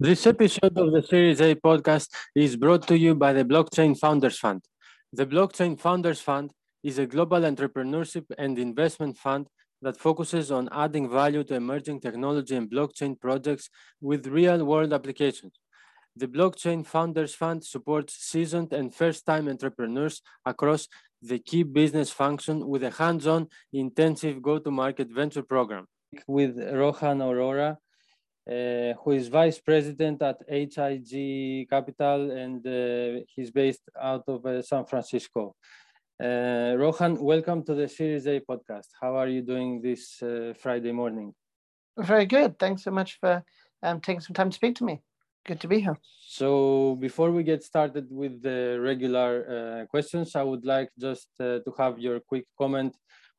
This episode of the Series A podcast is brought to you by the Blockchain Founders Fund. The Blockchain Founders Fund is a global entrepreneurship and investment fund that focuses on adding value to emerging technology and blockchain projects with real world applications. The Blockchain Founders Fund supports seasoned and first time entrepreneurs across the key business function with a hands on, intensive go to market venture program. With Rohan Arora, uh, who is vice president at HIG Capital and uh, he's based out of uh, San Francisco. Uh, Rohan, welcome to the Series A podcast. How are you doing this uh, Friday morning? Very good. Thanks so much for um, taking some time to speak to me. Good to be here. So, before we get started with the regular uh, questions, I would like just to have your quick comment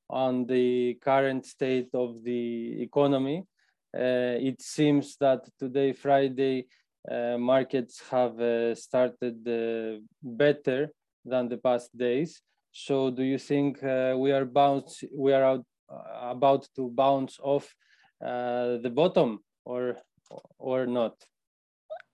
on the current state of the economy uh, it seems that today, Friday, uh, markets have uh, started better than the past days. So, do you think we are bounce we are out, about to bounce off the bottom, or or not?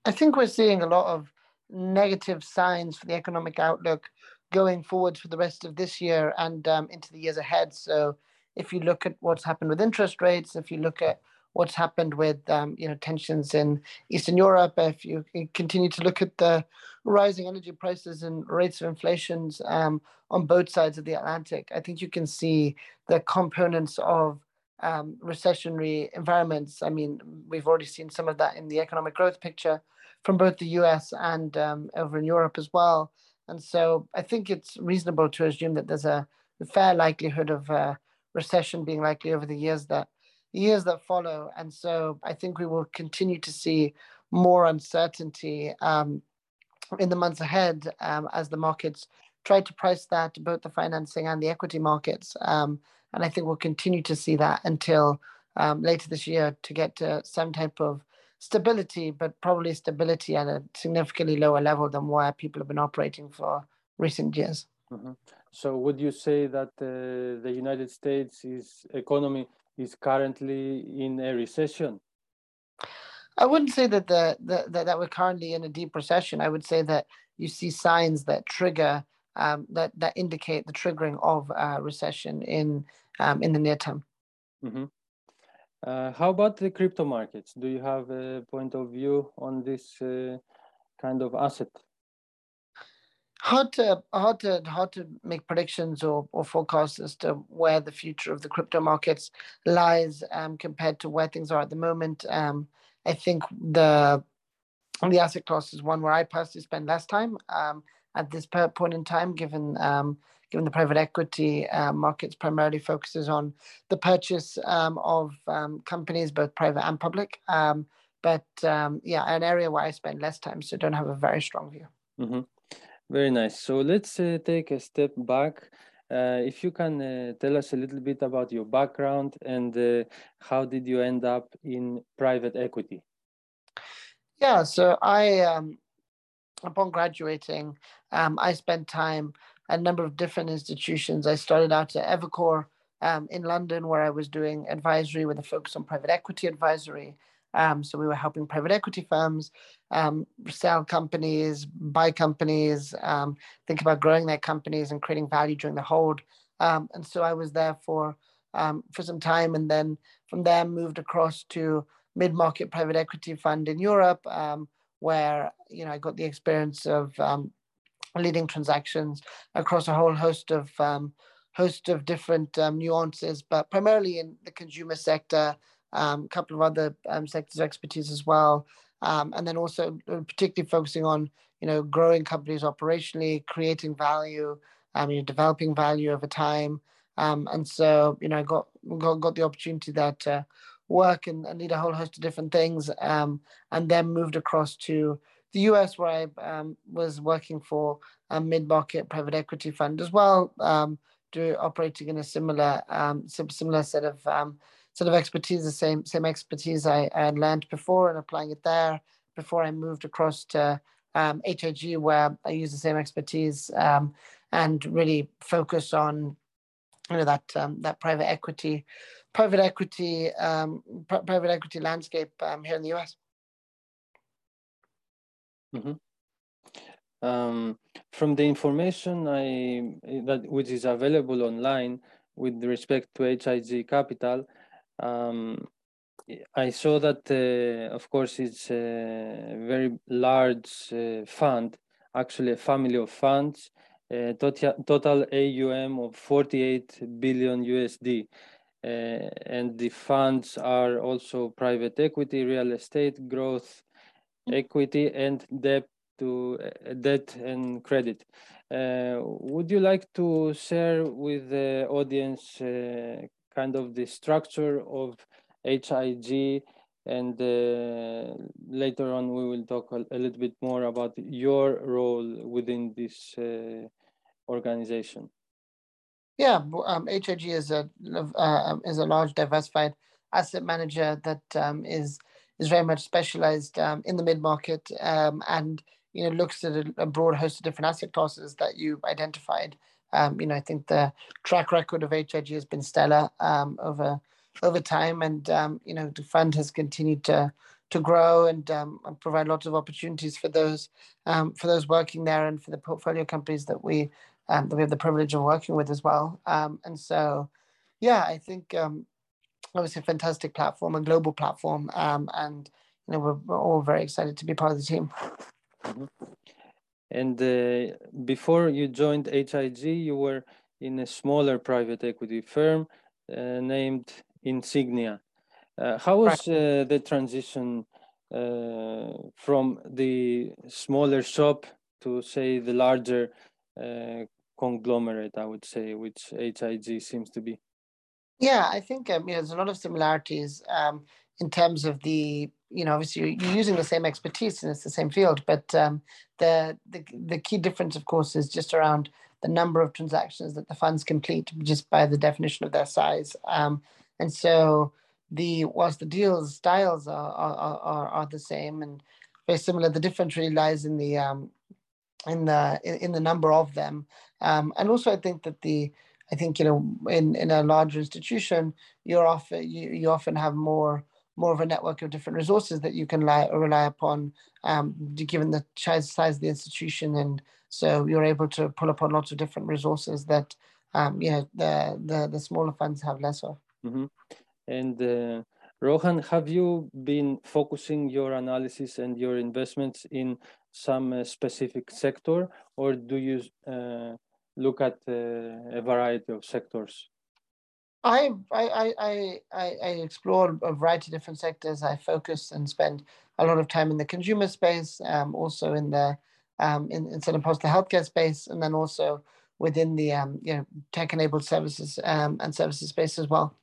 I think we're seeing a lot of negative signs for the economic outlook going forward for the rest of this year and um, into the years ahead. So, if you look at what's happened with interest rates, if you look at what's happened with um, you know tensions in Eastern Europe, if you continue to look at the rising energy prices and rates of inflations um, on both sides of the Atlantic, I think you can see the components of um, recessionary environments. I mean, we've already seen some of that in the economic growth picture from both the U.S. and um, over in Europe as well. And so I think it's reasonable to assume that there's a fair likelihood of uh, recession being likely over the years that years that follow. And so I think we will continue to see more uncertainty um, in the months ahead um, as the markets try to price that, both the financing and the equity markets. Um, and I think we'll continue to see that until um, later this year to get to some type of stability, but probably stability at a significantly lower level than where people have been operating for recent years. Mm-hmm. So, would you say that uh, the United States economy is currently in a recession? I wouldn't say that the, the, the, that we're currently in a deep recession. I would say that you see signs that trigger um, that that indicate the triggering of uh, recession in um, in the near term. Mm-hmm. Uh, how about the crypto markets? Do you have a point of view on this uh, kind of asset? Hard to hard to hard to make predictions or, or forecasts as to where the future of the crypto markets lies um, compared to where things are at the moment. Um, I think the the asset class is one where I personally spend less time um, at this point in time, given um, given the private equity uh, markets primarily focuses on the purchase um, of companies, both private and public. but yeah, an area where I spend less time, so don't have a very strong view. Mm-hmm. Very nice. So let's uh, take a step back. Uh, if you can uh, tell us a little bit about your background and uh, how did you end up in private equity? Yeah, so I, um, upon graduating, um, I spent time at a number of different institutions. I started out at Evercore um, in London, where I was doing advisory with a focus on private equity advisory. Um, so we were helping private equity firms um, sell companies, buy companies, um, think about growing their companies and creating value during the hold. Um, and so I was there for um, for some time, and then from there moved across to mid-market private equity fund in Europe, um, where you know I got the experience of leading transactions across a whole host of host of different nuances, but primarily in the consumer sector a couple of other um, sectors of expertise as well. Um, and then also uh, particularly focusing on, you know, growing companies operationally, creating value, um, you know, developing value over time. Um, and so, you know, I got, got, got the opportunity there to work and, and lead a whole host of different things. Um, and then moved across to the US where I um, was working for a mid-market private equity fund as well, um, do, operating in a similar um, similar set of um, sort of expertise, the same same expertise I, I had learned before and applying it there before I moved across to um, HIG where I use the same expertise um, and really focus on you know that um, that private equity private equity um, pr- private equity landscape um, here in the US. Mm-hmm. Um, from the information I that which is available online with respect to HIG Capital, um, I saw that, uh, of course, it's a very large uh, fund, actually a family of funds, uh, total, total AUM of 48 billion USD. Uh, and the funds are also private equity, real estate, growth, equity, and debt to uh, debt and credit. Uh, would you like to share with the audience kind of the structure of HIG, and uh, later on we will talk a, a, little bit more about your role within this uh, organization. Yeah, um, HIG is a uh, is a large diversified asset manager that um, is is very much specialized um, in the mid market um, and you know looks at a, a, broad host of different asset classes that you've identified. Um, you know, I think the track record of HIG has been stellar um, over over time, and um, you know the fund has continued to to grow and um, provide lots of opportunities for those um, for those working there and for the portfolio companies that we um, that we have the privilege of working with as well. And so, yeah, I think obviously a fantastic platform, a global platform, and you know we're, we're, all very excited to be part of the team. Mm-hmm. And uh, before you joined HIG, you were in a smaller private equity firm uh, named insignia. Uh, how was uh, the transition uh, from the smaller shop to say the larger uh, conglomerate, I would say, which HIG seems to be? Yeah, I think um, you know, there's a lot of similarities um, in terms of the, you know, obviously you're using the same expertise and it's the same field, but um, the, the the key difference, of course, is just around the number of transactions that the funds complete just by the definition of their size. Um, and so the whilst the deal styles are, are, are, are the same and very similar, the difference really lies in the um, in the in, in the number of them. Um, and also I think that the I think you know in, in a larger institution you're often you, you often have more more of a network of different resources that you can rely, rely upon um, given the size, of the institution and so you're able to pull upon lots of different resources that um, you know the, the the smaller funds have less of. Mm-hmm. And uh, Rohan, have you been focusing your analysis and your investments in some uh, specific sector, or do you uh, look at uh, a variety of sectors? I, I, I, I, I explore a variety of different sectors. I focus and spend a lot of time in the consumer space, um, also in the um, in, in certain parts of the healthcare space, and then also within the um, you know tech-enabled services um, and services space as well.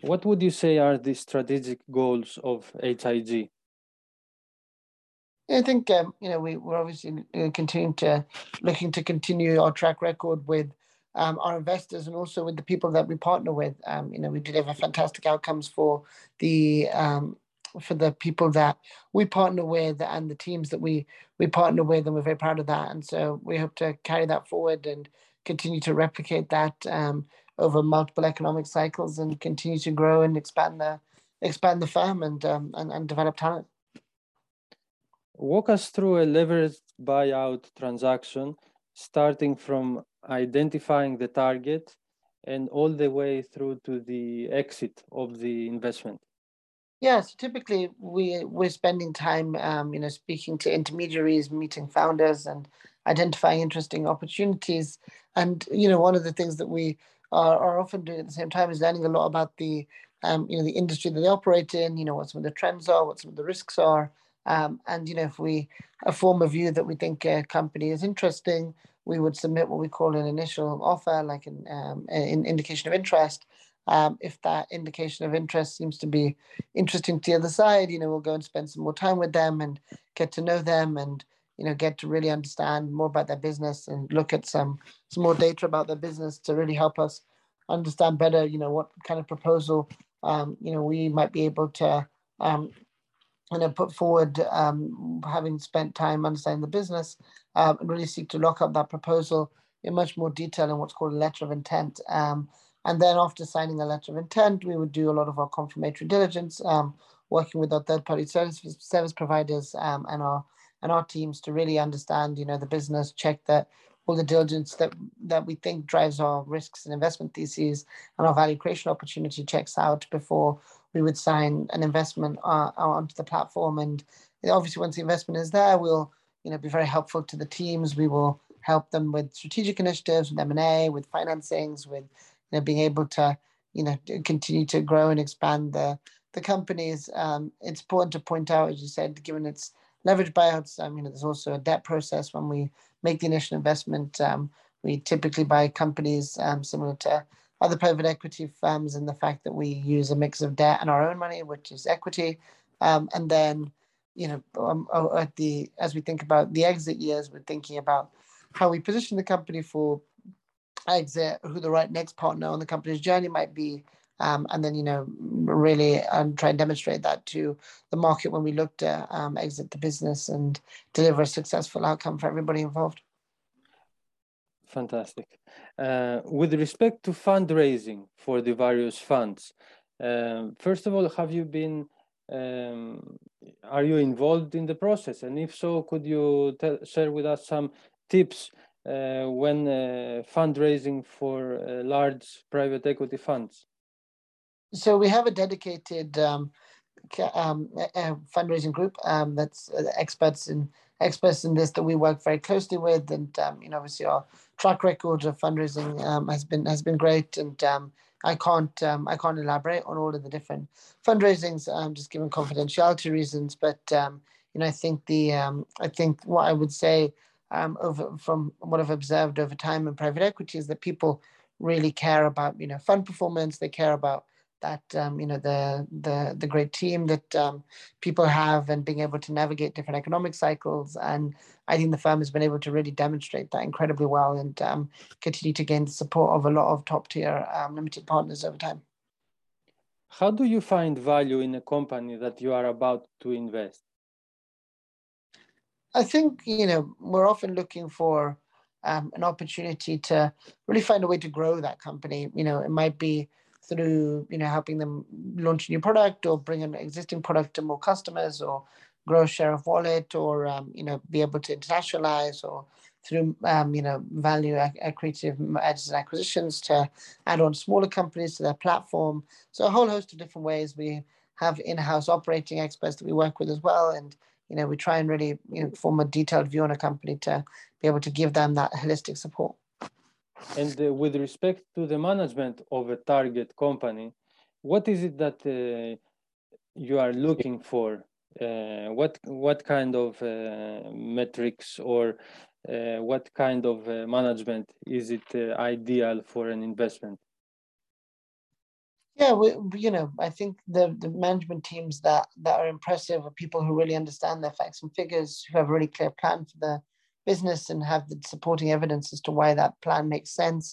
What would you say are the strategic goals of HIG? I think um, you know we, we're obviously continuing to looking to continue our track record with um, our investors and also with the people that we partner with. Um, you know, we deliver fantastic outcomes for the um, for the people that we partner with and the teams that we we partner with, and we're very proud of that. And so we hope to carry that forward and continue to replicate that um, over multiple economic cycles and continue to grow and expand the expand the firm and um, and, and develop talent. Walk us through a leveraged buyout transaction, starting from identifying the target and all the way through to the exit of the investment. Yes, typically we we're spending time, um, you know, speaking to intermediaries, meeting founders, and identifying interesting opportunities. And you know, one of the things that we are, are often doing at the same time is learning a lot about the, um, you know, the industry that they operate in. You know, what some of the trends are, what some of the risks are, um, and you know, if we form a view that we think a company is interesting, we would submit what we call an initial offer, like an, um, an indication of interest. Um, if that indication of interest seems to be interesting to the other side, you know, we'll go and spend some more time with them and get to know them and, you know, get to really understand more about their business and look at some, some more data about their business to really help us understand better, you know, what kind of proposal, um, you know, we might be able to, um, you know, put forward, um, having spent time understanding the business, um, and really seek to lock up that proposal in much more detail in what's called a letter of intent. Um, and then after signing a letter of intent, we would do a lot of our confirmatory diligence, um, working with our third-party service, service providers um, and our and our teams to really understand, you know, the business, check that all the diligence that that we think drives our risks and investment theses and our value creation opportunity checks out before we would sign an investment uh, onto the platform. And obviously, once the investment is there, we'll you know be very helpful to the teams. We will help them with strategic initiatives, with M and A, with financings, with you know being able to you know continue to grow and expand the the companies. Um, it's important to point out, as you said, given its leverage buyouts, you know, there's also a debt process when we make the initial investment. Um, we typically buy companies um, similar to other private equity firms and the fact that we use a mix of debt and our own money, which is equity. Um, and then, you know, um, oh, at the as we think about the exit years, we're thinking about how we position the company for exit, who the right next partner on the company's journey might be, um, and then you know really um, try and demonstrate that to the market when we look to um, exit the business and deliver a successful outcome for everybody involved. Fantastic. Uh, with respect to fundraising for the various funds, um, first of all, have you been um, are you involved in the process? And if so, could you tell, share with us some tips uh, when uh, fundraising for uh, large private equity funds? So we have a dedicated um, um, fundraising group um, that's uh, experts in experts in this that we work very closely with, and um, you know obviously our track record of fundraising um, has been has been great, and um, I can't um, I can't elaborate on all of the different fundraisings, um, just given confidentiality reasons. But um, you know I think the I think what I would say over from what I've observed over time in private equity is that people really care about you know fund performance. They care about that um, you know the the the great team that um, people have and being able to navigate different economic cycles. And i think the firm has been able to really demonstrate that incredibly well and um, continue to gain the support of a lot of top tier um, limited partners over time. How do you find value in a company that you are about to invest? I think you know we're often looking for um, an opportunity to really find a way to grow that company. You know it might be through you know helping them launch a new product or bring an existing product to more customers or grow share of wallet or um, you know be able to internationalize or through um, you know value accretive mergers and acquisitions to add on smaller companies to their platform. So a whole host of different ways. We have in-house operating experts that we work with as well, and you know we try and really you know form a detailed view on a company to be able to give them that holistic support. And uh, with respect to the management of a target company, what is it that uh, you are looking for? Uh, what what kind of uh, metrics or uh, what kind of uh, management is it ideal for an investment? Yeah, we, you know, I think the the management teams that that are impressive are people who really understand their facts and figures, who have a really clear plan for the business and have the supporting evidence as to why that plan makes sense.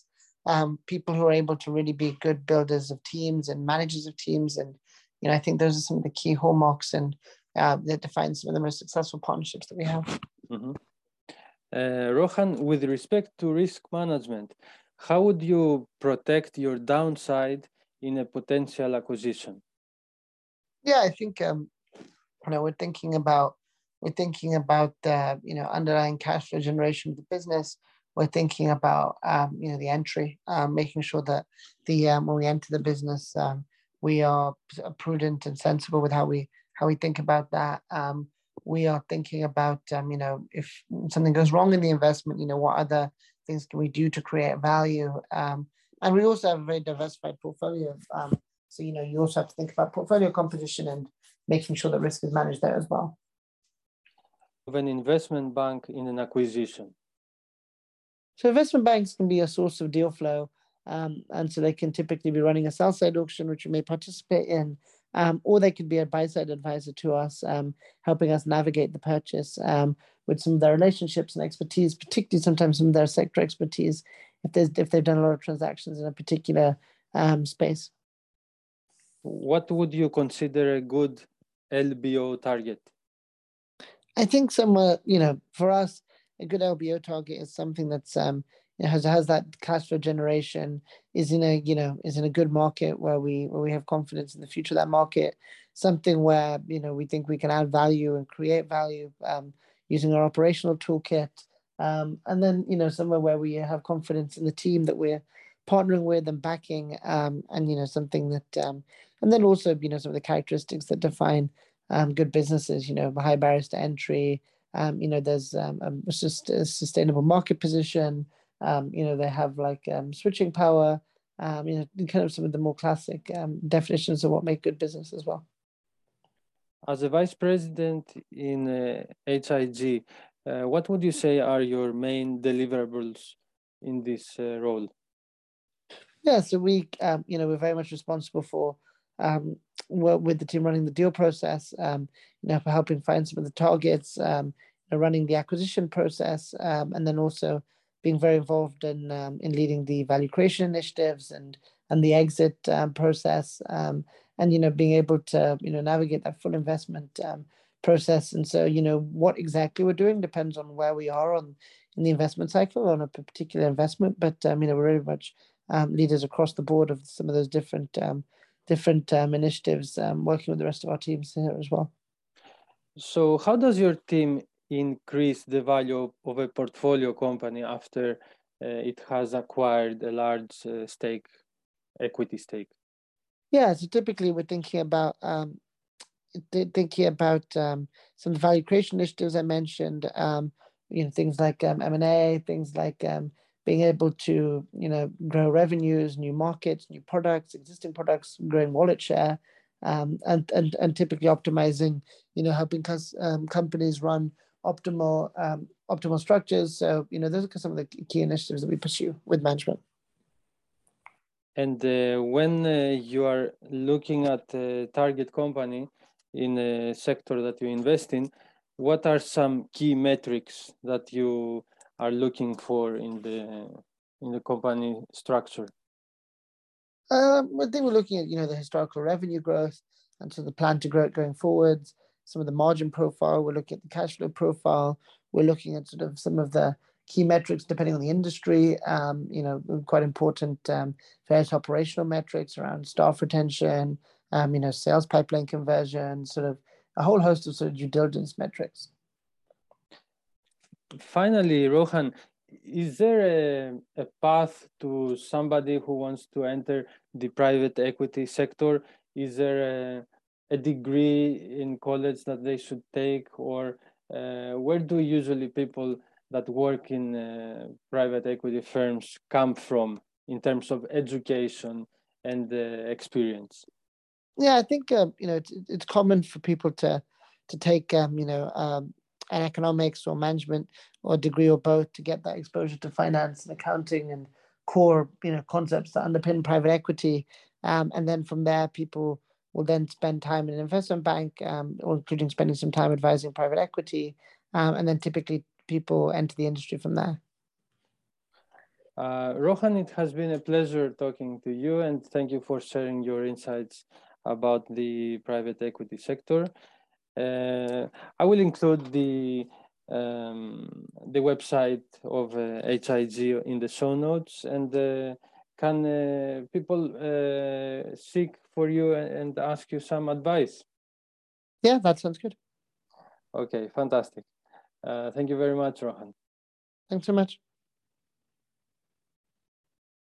Um, people who are able to really be good builders of teams and managers of teams. And, you know, I think those are some of the key hallmarks and uh, that define some of the most successful partnerships that we have. Mm-hmm. Uh, Rohan, with respect to risk management, how would you protect your downside in a potential acquisition? Yeah, I think um, you know we're thinking about we're thinking about the you know underlying cash flow generation of the business. We're thinking about um, you know the entry, um, making sure that the um, when we enter the business, um, we are prudent and sensible with how we how we think about that. Um, we are thinking about you know if something goes wrong in the investment, you know what other things can we do to create value. and we also have a very diversified portfolio. so you know you also have to think about portfolio composition and making sure that risk is managed there as well of an investment bank in an acquisition? So investment banks can be a source of deal flow. Um, and so they can typically be running a sell side auction, which we may participate in, um, or they could be a buy side advisor to us, um, helping us navigate the purchase um, with some of their relationships and expertise, particularly sometimes some of their sector expertise, if, there's, if they've done a lot of transactions in a particular um, space. What would you consider a good LBO target? I think somewhere, you know, for us, a good LBO target is something that's um has has that cash flow generation, is in a you know is in a good market where we where we have confidence in the future of that market, something where you know we think we can add value and create value. Um, using our operational toolkit, um, and then you know somewhere where we have confidence in the team that we're partnering with and backing, um, and you know something that, um, and then also you know some of the characteristics that define um, good businesses. You know, high barriers to entry. Um, you know, there's um, a, sustainable market position. Um, you know, they have like um, switching power. Um, you know, kind of some of the more classic um, definitions of what make good business as well. As a vice president in uh, HIG, uh, what would you say are your main deliverables in this uh, role? Yeah, so we, um, you know, we're very much responsible for um, with the team running the deal process, um, you know, for helping find some of the targets, um, you know, running the acquisition process, um, and then also being very involved in um, in leading the value creation initiatives and and the exit um, process, and you know, being able to you know navigate that full investment process. And so, you know, what exactly we're doing depends on where we are on in the investment cycle on a particular investment. But um, you know, we're very much leaders across the board of some of those different different um, initiatives, um, working with the rest of our teams here as well. So, how does your team increase the value of a portfolio company after uh, it has acquired a large uh, stake, equity stake? Yeah, so typically we're thinking about um, thinking about um, some of the value creation initiatives I mentioned. Um, you know, things like um, M and A, things like um, being able to you know grow revenues, new markets, new products, existing products, growing wallet share, um, and and and typically optimizing. You know, helping cus- um, companies run optimal um, optimal structures. So you know, those are some of the key initiatives that we pursue with management. And uh, when uh, you are looking at a target company in a sector that you invest in, what are some key metrics that you are looking for in the in the company structure? Um, I think we're looking at you know the historical revenue growth and so the plan to grow it going forwards. Some of the margin profile. We're looking at the cash flow profile. We're looking at sort of some of the key metrics depending on the industry. Um, you know, quite important um, various operational metrics around staff retention. Um, you know, sales pipeline conversion. Sort of a whole host of sort of due diligence metrics finally, Rohan, is there a, a path to somebody who wants to enter the private equity sector? Is there a, a degree in college that they should take, or uh, where do usually people that work in uh, private equity firms come from in terms of education and uh, experience? Yeah, I think uh, you know it's, it's common for people to to take um, you know um, an economics or management or degree or both to get that exposure to finance and accounting and core you know concepts that underpin private equity. Um, and then from there people will then spend time in an investment bank um, including spending some time advising private equity. Um, and then typically people enter the industry from there. Uh, Rohan, it has been a pleasure talking to you and thank you for sharing your insights about the private equity sector. Uh, I will include the um, the website of uh, HIG in the show notes and uh, can uh, people uh, seek for you and ask you some advice? Yeah, that sounds good. Okay, fantastic. Uh, thank you very much, Rohan. Thanks so much.